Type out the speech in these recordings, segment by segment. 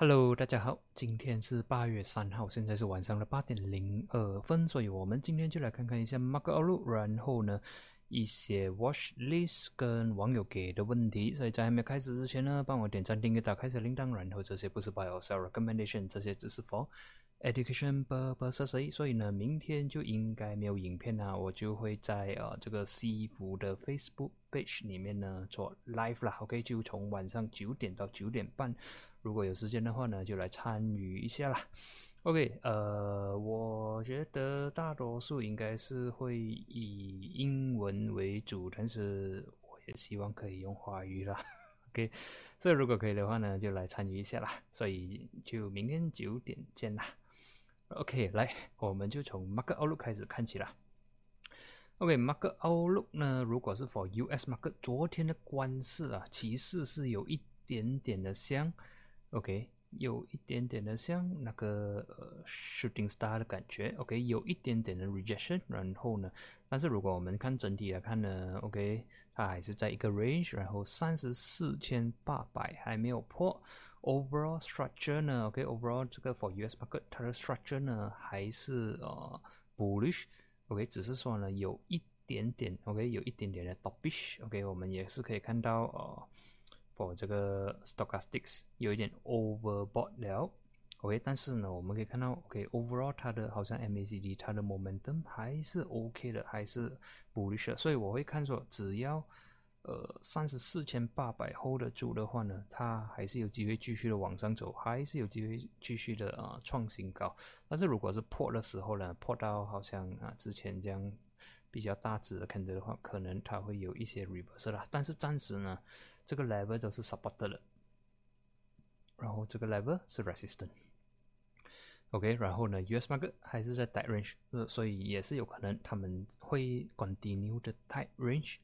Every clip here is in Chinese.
Hello，大家好，今天是八月三号，现在是晚上的八点零二分，所以我们今天就来看看一下 Marko Lu，然后呢一些 Watch List 跟网友给的问题。所以在还没开始之前呢，帮我点赞、订阅、打开小铃铛，然后这些不是 Buy or Sell Recommendation，这些只是 For Education purposes。所以呢，明天就应该没有影片啊，我就会在呃这个西服的 Facebook page 里面呢做 live 啦，OK，就从晚上九点到九点半。如果有时间的话呢，就来参与一下啦。OK，呃，我觉得大多数应该是会以英文为主，但是我也希望可以用华语啦。OK，所以如果可以的话呢，就来参与一下啦。所以就明天九点见啦。OK，来，我们就从 Mark Outlook 开始看起啦。OK，Market Outlook 呢，如果是 For US Mark，昨天的关势啊，其实是有一点点的香。OK，有一点点的像那个呃 shooting star 的感觉。OK，有一点点的 rejection，然后呢，但是如果我们看整体来看呢，OK，它还是在一个 range，然后三十四千八百还没有破。Overall structure 呢，OK，overall 这个 for US market 它的 structure 呢还是呃 bullish。OK，只是说呢有一点点 OK，有一点点的 topish。OK，我们也是可以看到呃。哦，这个 stochastics 有一点 overbought 了，OK，但是呢，我们可以看到，OK，overall 它的好像 MACD 它的 momentum 还是 OK 的，还是 bullish，所以我会看说，只要呃三十四千八百 hold 得住的话呢，它还是有机会继续的往上走，还是有机会继续的啊创新高。但是如果是破的时候呢，破到好像啊之前这样比较大值的看着的话，可能它会有一些 reverse 啦。但是暂时呢。这个 level 都是 support 了，然后这个 level 是 resistant，OK，然后呢，US market 还是在 tight range，呃，所以也是有可能他们会 continue 的 tight range。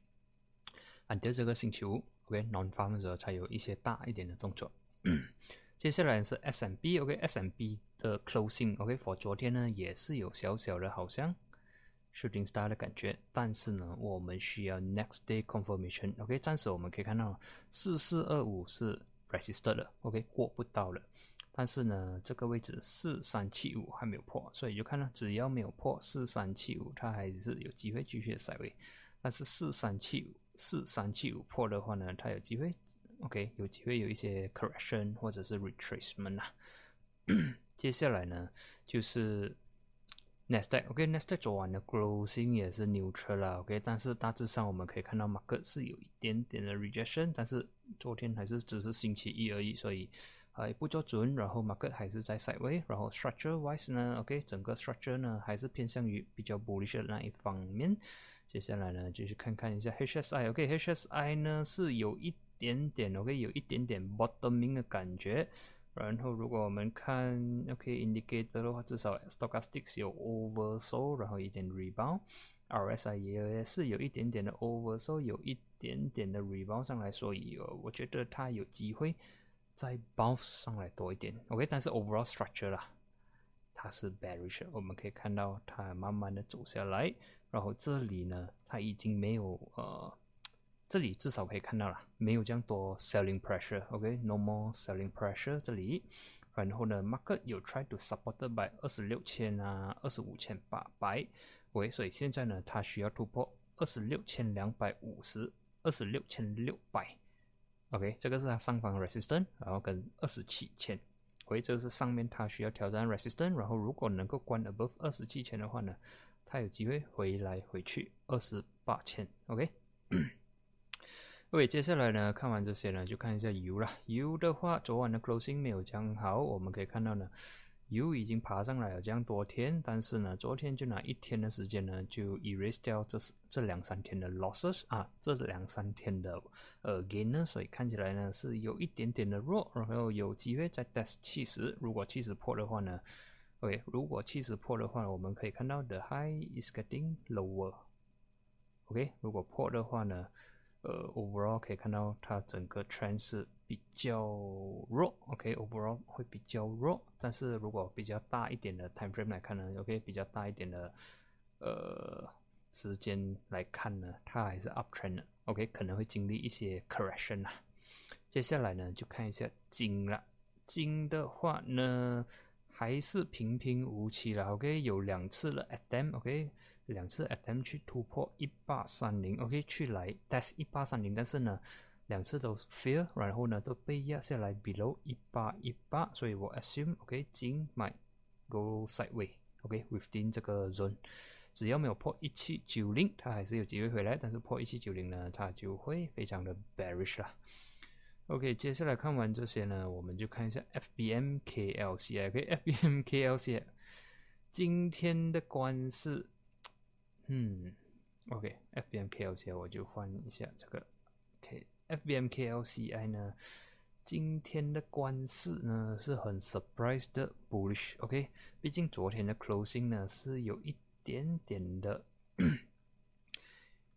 until 这个星期五，OK，non farm 的时候才有一些大一点的动作。接下来是 SMB，OK，SMB 的 closing，OK，for 昨天呢也是有小小的好像。Shooting star 的感觉，但是呢，我们需要 next day confirmation。OK，暂时我们可以看到四四二五是 resisted 的，OK 过不到了。但是呢，这个位置四三七五还没有破，所以就看到只要没有破四三七五，它还是有机会继续的塞位。但是四三七五四三七五破的话呢，它有机会 OK 有机会有一些 correction 或者是 retracement 啊。接下来呢，就是。Nasdaq，OK，Nasdaq 昨晚的 closing 也是 neutral 啦，OK，但是大致上我们可以看到 market 是有一点点的 rejection，但是昨天还是只是星期一而已，所以还不做准，然后 market 还是在 side way，然后 structure wise 呢，OK，整个 structure 呢还是偏向于比较 bullish 的那一方面。接下来呢，继续看看一下 HSI，OK，HSI 呢是有一点点 OK，有一点点 bottoming 的感觉。然后，如果我们看 OK indicator 的话，至少 stochastics 有 oversold，然后一点 rebound，RSI 也是有一点点的 oversold，有一点点的 rebound 上来，所以我觉得它有机会再 bounce 上来多一点。OK，但是 overall structure 啦，它是 bearish，我们可以看到它慢慢的走下来，然后这里呢，它已经没有呃。这里至少可以看到了，没有这样多 selling pressure，OK，no more selling pressure。这里，然后呢，market 有 try to support by 二十六千啊，二十五千八百，OK，所以现在呢，它需要突破二十六千两百五十，二十六千六百，OK，这个是它上方 resistance，然后跟二十七千，OK，这是上面它需要挑战 resistance，然后如果能够关 above 二十七千的话呢，它有机会回来回去二十八千，OK。OK，接下来呢，看完这些呢，就看一下油了。油的话，昨晚的 closing 没有讲好，我们可以看到呢，油已经爬上来了这样多天，但是呢，昨天就拿一天的时间呢，就 erase 掉这这两三天的 losses 啊，这两三天的呃 gain 呢，所以看起来呢是有一点点的弱，然后有机会再 test 七十，如果七十破的话呢，OK，如果七十破的话，我们可以看到 the high is getting lower，OK，如果破的话呢？呃，overall 可以看到它整个 trend 是比较弱，OK，overall 会比较弱。但是如果比较大一点的 time frame 来看呢，OK，比较大一点的呃时间来看呢，它还是 up trend 的，OK，可能会经历一些 correction 啊。接下来呢，就看一下金了，金的话呢，还是平平无奇了。OK，有两次了，at them，OK 两次 attempt 去突破一八三零，OK，去来 test 一八三零，但是呢，两次都 fail，然后呢都被压下来 below 一八一八，所以我 assume，OK，金 might go sideways，OK，within 这个 zone。只要没有破一七九零，它还是有机会回来。但是破一七九零呢，它就会非常的 bearish 啦。OK，接下来看完这些呢，我们就看一下 FBMKLC。OK，FBMKLC 今天的关是，嗯，OK，FBMKLC 我就换一下这个。OK，FBMKLCI 呢，今天的关市呢是很 surprise 的 bullish。OK，毕竟昨天的 closing 呢是有一。点点的，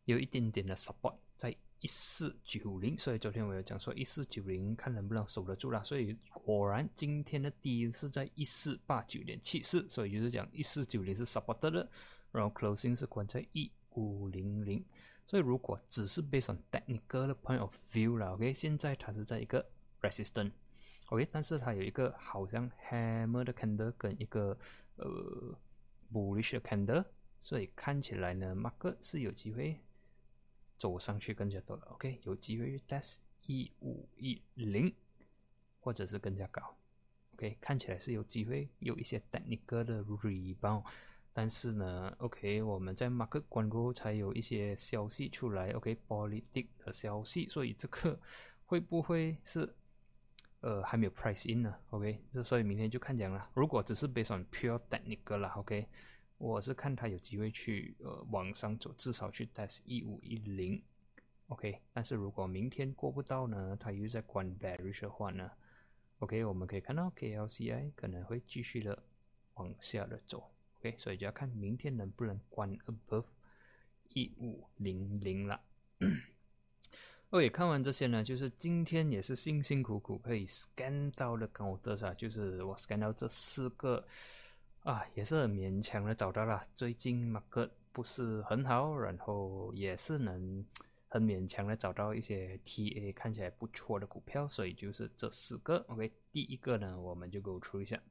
有一点点的 support 在一四九零，所以昨天我有讲说一四九零看能不能守得住啦。所以果然今天的低是在一四八九点七四，所以就是讲一四九零是 support 的，然后 closing 是关在一五零零。所以如果只是 based on technical 的 point of view 啦，OK，现在它是在一个 resistance，OK，但是它有一个好像 hammer 的 candle 跟一个呃。bullish 的 candle，所以看起来呢，market 是有机会走上去更加多了。OK，有机会 test 一五一零，或者是更加高。OK，看起来是有机会有一些 technical 的 rebound，但是呢，OK，我们在 market 关过后才有一些消息出来。OK，politic 的消息，所以这个会不会是呃还没有 price in 呢？OK，这所以明天就看讲了。如果只是 based on pure technical 啦，OK。我是看它有机会去呃往上走，至少去 test 一五一零，OK。但是如果明天过不到呢，它又在关 bearish 的话呢，OK，我们可以看到 KLCI 可能会继续的往下的走，OK。所以就要看明天能不能关 above 一五零零了。OK，看完这些呢，就是今天也是辛辛苦苦可以 scan 到的高德啊，就是我 scan 到这四个。啊，也是很勉强的找到了。最近马克不是很好，然后也是能很勉强的找到一些 TA 看起来不错的股票，所以就是这四个。OK，第一个呢，我们就 go through 一下。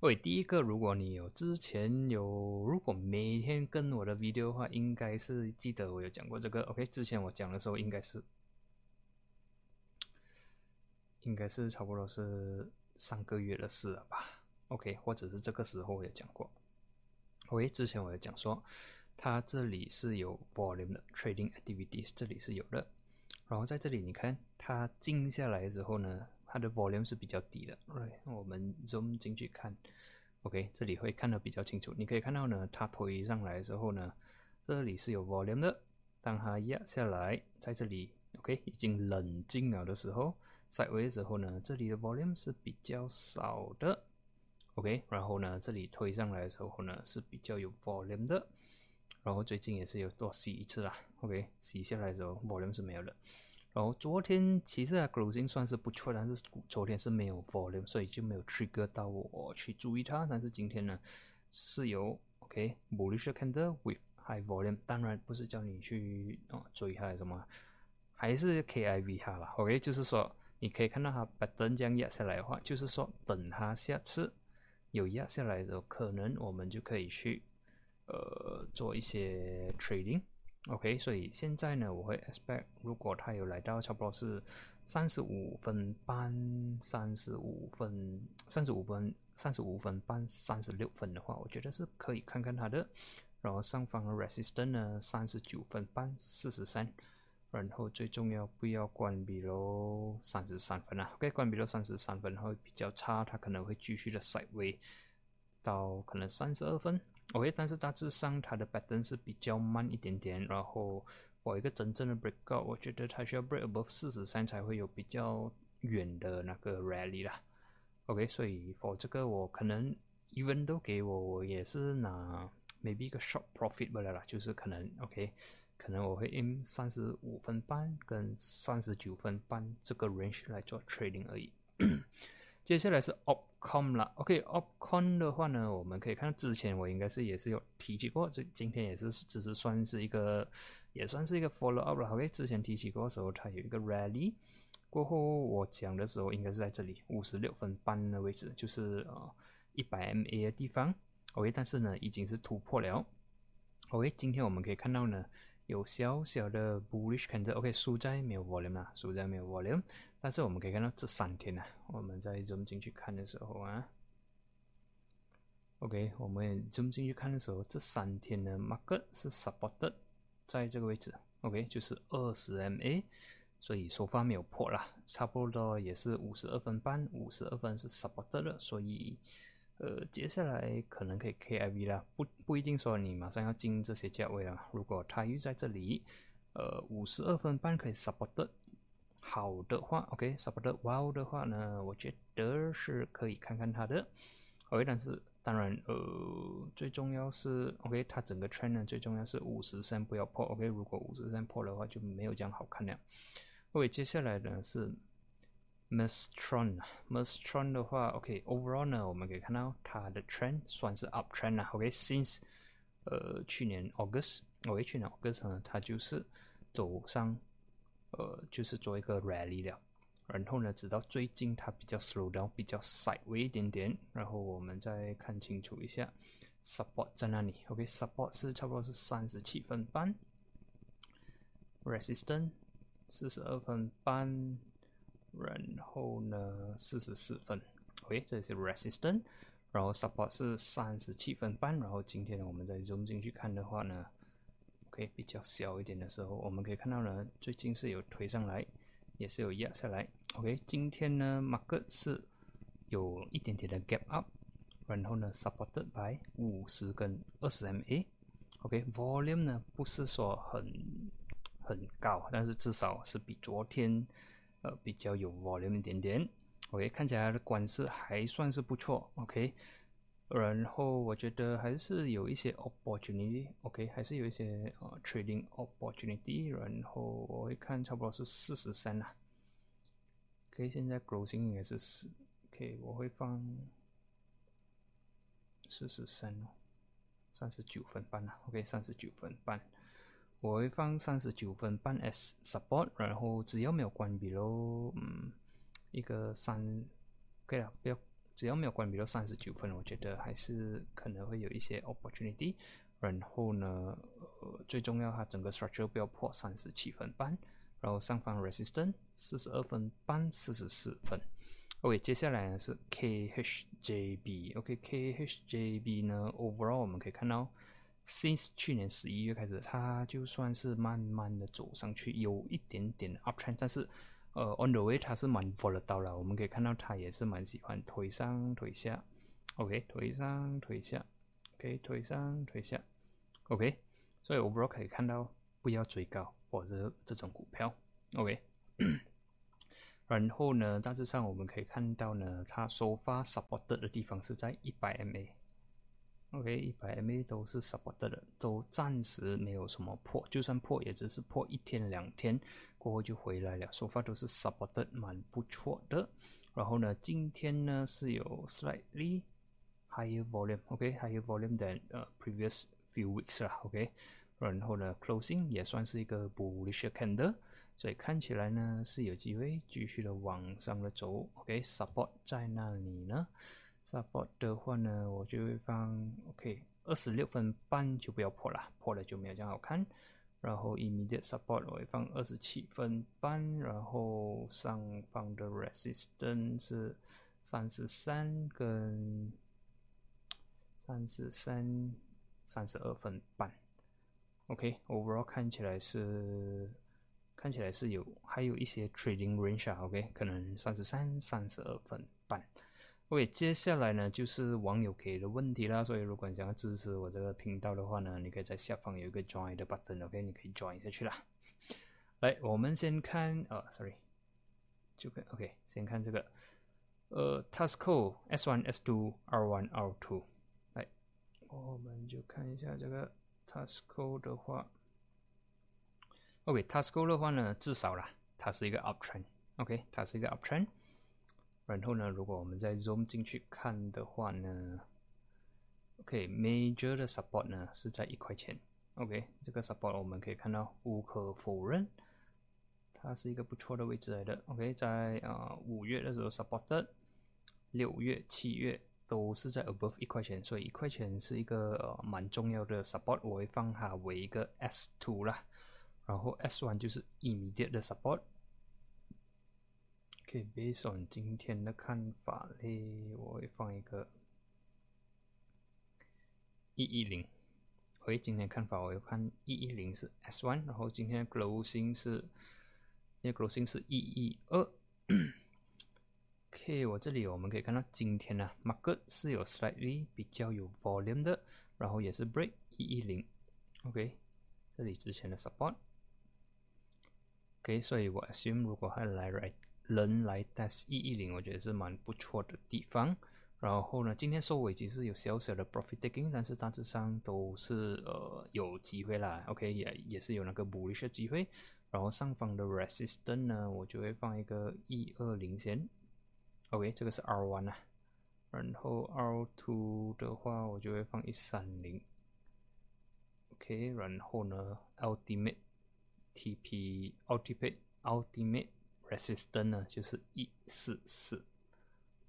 喂，第一个，如果你有之前有，如果每天跟我的 video 的话，应该是记得我有讲过这个。OK，之前我讲的时候应该是，应该是差不多是上个月的事了吧。OK，或者是这个时候我有讲过。OK，之前我有讲说，它这里是有 volume 的 trading activities，这里是有的。然后在这里你看，它静下来之后呢，它的 volume 是比较低的。OK，我们 zoom 进去看，OK，这里会看得比较清楚。你可以看到呢，它推上来之后呢，这里是有 volume 的。当它压下来，在这里 OK 已经冷静了的时候，sideways 之后呢，这里的 volume 是比较少的。OK，然后呢，这里推上来的时候呢是比较有 volume 的，然后最近也是有多洗一次啦。OK，洗下来的时候 volume 是没有的。然后昨天其实 closing 算是不错，但是昨天是没有 volume，所以就没有 trigger 到我去注意它。但是今天呢是有 OK bullish candle with high volume，当然不是叫你去啊哦追它什么，还是 KIV 它吧。OK，就是说你可以看到它把灯这样压下来的话，就是说等它下次。有压下来的时候，可能我们就可以去呃做一些 trading OK，。所以现在呢，我会 expect 如果它有来到差不多是三十五分半、三十五分、三十五分、三十五分半、三十六分的话，我觉得是可以看看它的。然后上方的 resistance 呢，三十九分半、四十三。然后最重要不要关闭喽，三十三分啊，OK，关闭了三十三分会比较差，它可能会继续的踩位到可能三十二分，OK，但是大致上它的 pattern 是比较慢一点点，然后我一个真正的 breakout，我觉得它需要 break above 四十三才会有比较远的那个 rally 啦，OK，所以 for 这个我可能 even 都给我，我也是拿 maybe 一个 short profit 不了啦，就是可能 OK。可能我会用三十五分半跟三十九分半这个 range 来做 trading 而已。接下来是 opcom 了，OK，opcom 的话呢，我们可以看到之前我应该是也是有提起过，这今天也是只是算是一个，也算是一个 follow up 了。OK，之前提起过的时候，它有一个 rally，过后我讲的时候应该是在这里五十六分半的位置，就是呃一百 MA 的地方。OK，但是呢已经是突破了。OK，今天我们可以看到呢有小小的 bullish candle。OK，输在没有 volume 啊，输在没有 volume。但是我们可以看到这三天呢，我们在 zoom 进去看的时候啊，OK，我们 zoom 进去看的时候，这三天呢 market 是 supported 在这个位置。OK，就是二十 MA。所以首发没有破啦，差不多也是五十二分半，五十二分是 supported 的，所以呃接下来可能可以 KIV 啦，不不一定说你马上要进这些价位了。如果它又在这里，呃五十二分半可以 support 好的话，OK support wow 的话呢，我觉得是可以看看它的。OK，但是当然呃最重要是 OK 它整个 trend 呢最重要是五十三不要破 OK，如果五十三破的话就没有这样好看了。OK，接下来呢是 Mestron。Mestron 的话，OK，overall 呢，我们可以看到它的 trend 算是 up trend 啦。OK，since 呃去年 August，OK，去年 August 呢，它就是走上呃就是做一个 rally 了。然后呢，直到最近它比较 slow down，比较 side 一点点。然后我们再看清楚一下，support 在哪里？OK，support 是差不多是三十七分半，resistance。四十二分半，然后呢，四十四分，OK，这是 resistance，然后 support 是三十七分半，然后今天呢我们再 zoom 进去看的话呢，OK，比较小一点的时候，我们可以看到呢，最近是有推上来，也是有压下来，OK，今天呢，market 是有一点点的 gap up，然后呢，supported by 五十跟二十 MA，OK，volume 呢不是说很。很高，但是至少是比昨天，呃，比较有 volume 一点点。OK，看起来的管势还算是不错。OK，然后我觉得还是有一些 opportunity。OK，还是有一些呃 trading opportunity。然后我会看差不多是四十三啊。OK，现在 closing 应该是四。OK，我会放四十三哦，三十九分半啊。OK，三十九分半。我会放三十九分半 S support，然后只要没有关闭喽，嗯，一个三，可以了，不要，只要没有关闭到三十九分，我觉得还是可能会有一些 opportunity。然后呢，呃，最重要它整个 structure 不要破三十七分半，然后上方 resistance 四十二分半，四十四分。OK，接下来呢是 KHJB，OK，KHJB 呢 overall 我们可以看到。Since 去年十一月开始，它就算是慢慢的走上去，有一点点 uptrend，但是呃 on the way 它是蛮 volatile 了。我们可以看到它也是蛮喜欢推上推下，OK，推上推下，OK，推上推下，OK。所以 overall 可以看到不要追高，或者这种股票，OK。然后呢，大致上我们可以看到呢，它收发 supported 的地方是在一百 MA。OK，一百 MA 都是 support 的，都暂时没有什么破，就算破也只是破一天两天，过后就回来了。说法都是 support 蛮不错的。然后呢，今天呢是有 slightly higher volume，OK，higher volume than 呃 previous few weeks 啦，OK。然后呢，closing 也算是一个 bullish candle，所以看起来呢是有机会继续的往上的走。OK，support 在那里呢？support 的话呢，我就会放 OK 二十六分半就不要破了，破了就没有这样好看。然后 immediate support 我会放二十七分半，然后上方的 resistance 是三十三跟三十三三十二分半。OK，overall 看起来是看起来是有还有一些 trading range 啊，OK 可能三十三三十二分半。OK，接下来呢就是网友给的问题啦，所以如果你想要支持我这个频道的话呢，你可以在下方有一个 Join 的 button，OK，你可以 Join 下去啦。来，我们先看，呃，Sorry，就跟 OK，先看这个，呃，Tasco S1、S2、R1、R2，来，我们就看一下这个 Tasco 的话，OK，Tasco 的话呢，至少啦，它是一个 uptrend，OK，它是一个 uptrend。然后呢，如果我们再 zoom 进去看的话呢，OK，major 的 support 呢是在一块钱，OK，这个 support 我们可以看到无可否认，它是一个不错的位置来的。OK，在啊五月的时候 supported，六月、七月都是在 above 一块钱，所以一块钱是一个呃蛮重要的 support，我会放它为一个 S two 啦，然后 S one 就是 immediate 的 support。OK，based on 今天的看法嘞，我会放一个一一零。OK，今天看法我会看一一零是 S one，然后今天的 closing 是，因为 closing 是一一二。OK，我这里我们可以看到今天呢，market 是有 slightly 比较有 volume 的，然后也是 break 一一零。OK，这里之前的 support。OK，所以我 assume 如果还来 right。人来 test 一一零，我觉得是蛮不错的地方。然后呢，今天收尾其实有小小的 profit taking，但是大致上都是呃有机会啦。OK，也也是有那个补力的机会。然后上方的 resistance 呢，我就会放一个一二零线。OK，这个是 R one 啊。然后 R two 的话，我就会放一三零。OK，然后呢，ultimate TP，ultimate ultimate。Resistance 呢就是一四四，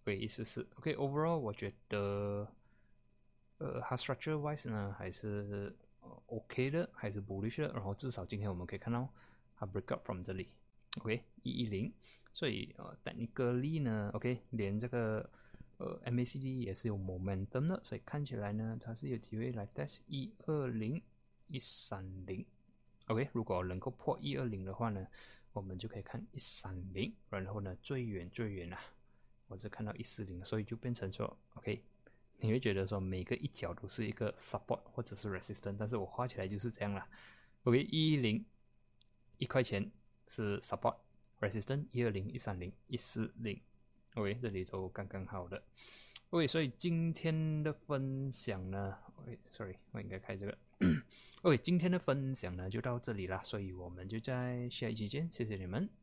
对一四四。OK，overall 我觉得，呃，它 structure wise 呢还是 OK 的，还是 bullish 的。然后至少今天我们可以看到它 break up from 这里，OK 一一零。所以呃，technically 呢，OK 连这个呃 MACD 也是有 momentum 的，所以看起来呢它是有机会来 test 一二零一三零。OK，如果能够破一二零的话呢？我们就可以看一三零，然后呢，最远最远啊，我是看到一四零，所以就变成说，OK，你会觉得说每个一角都是一个 support 或者是 resistance，但是我画起来就是这样啦。OK，一零一块钱是 support，resistance 一二零一三零一四零，OK，这里都刚刚好的。OK，所以今天的分享呢，OK，Sorry，我应该开这个。OK，今天的分享呢就到这里啦，所以我们就在下一期见，谢谢你们。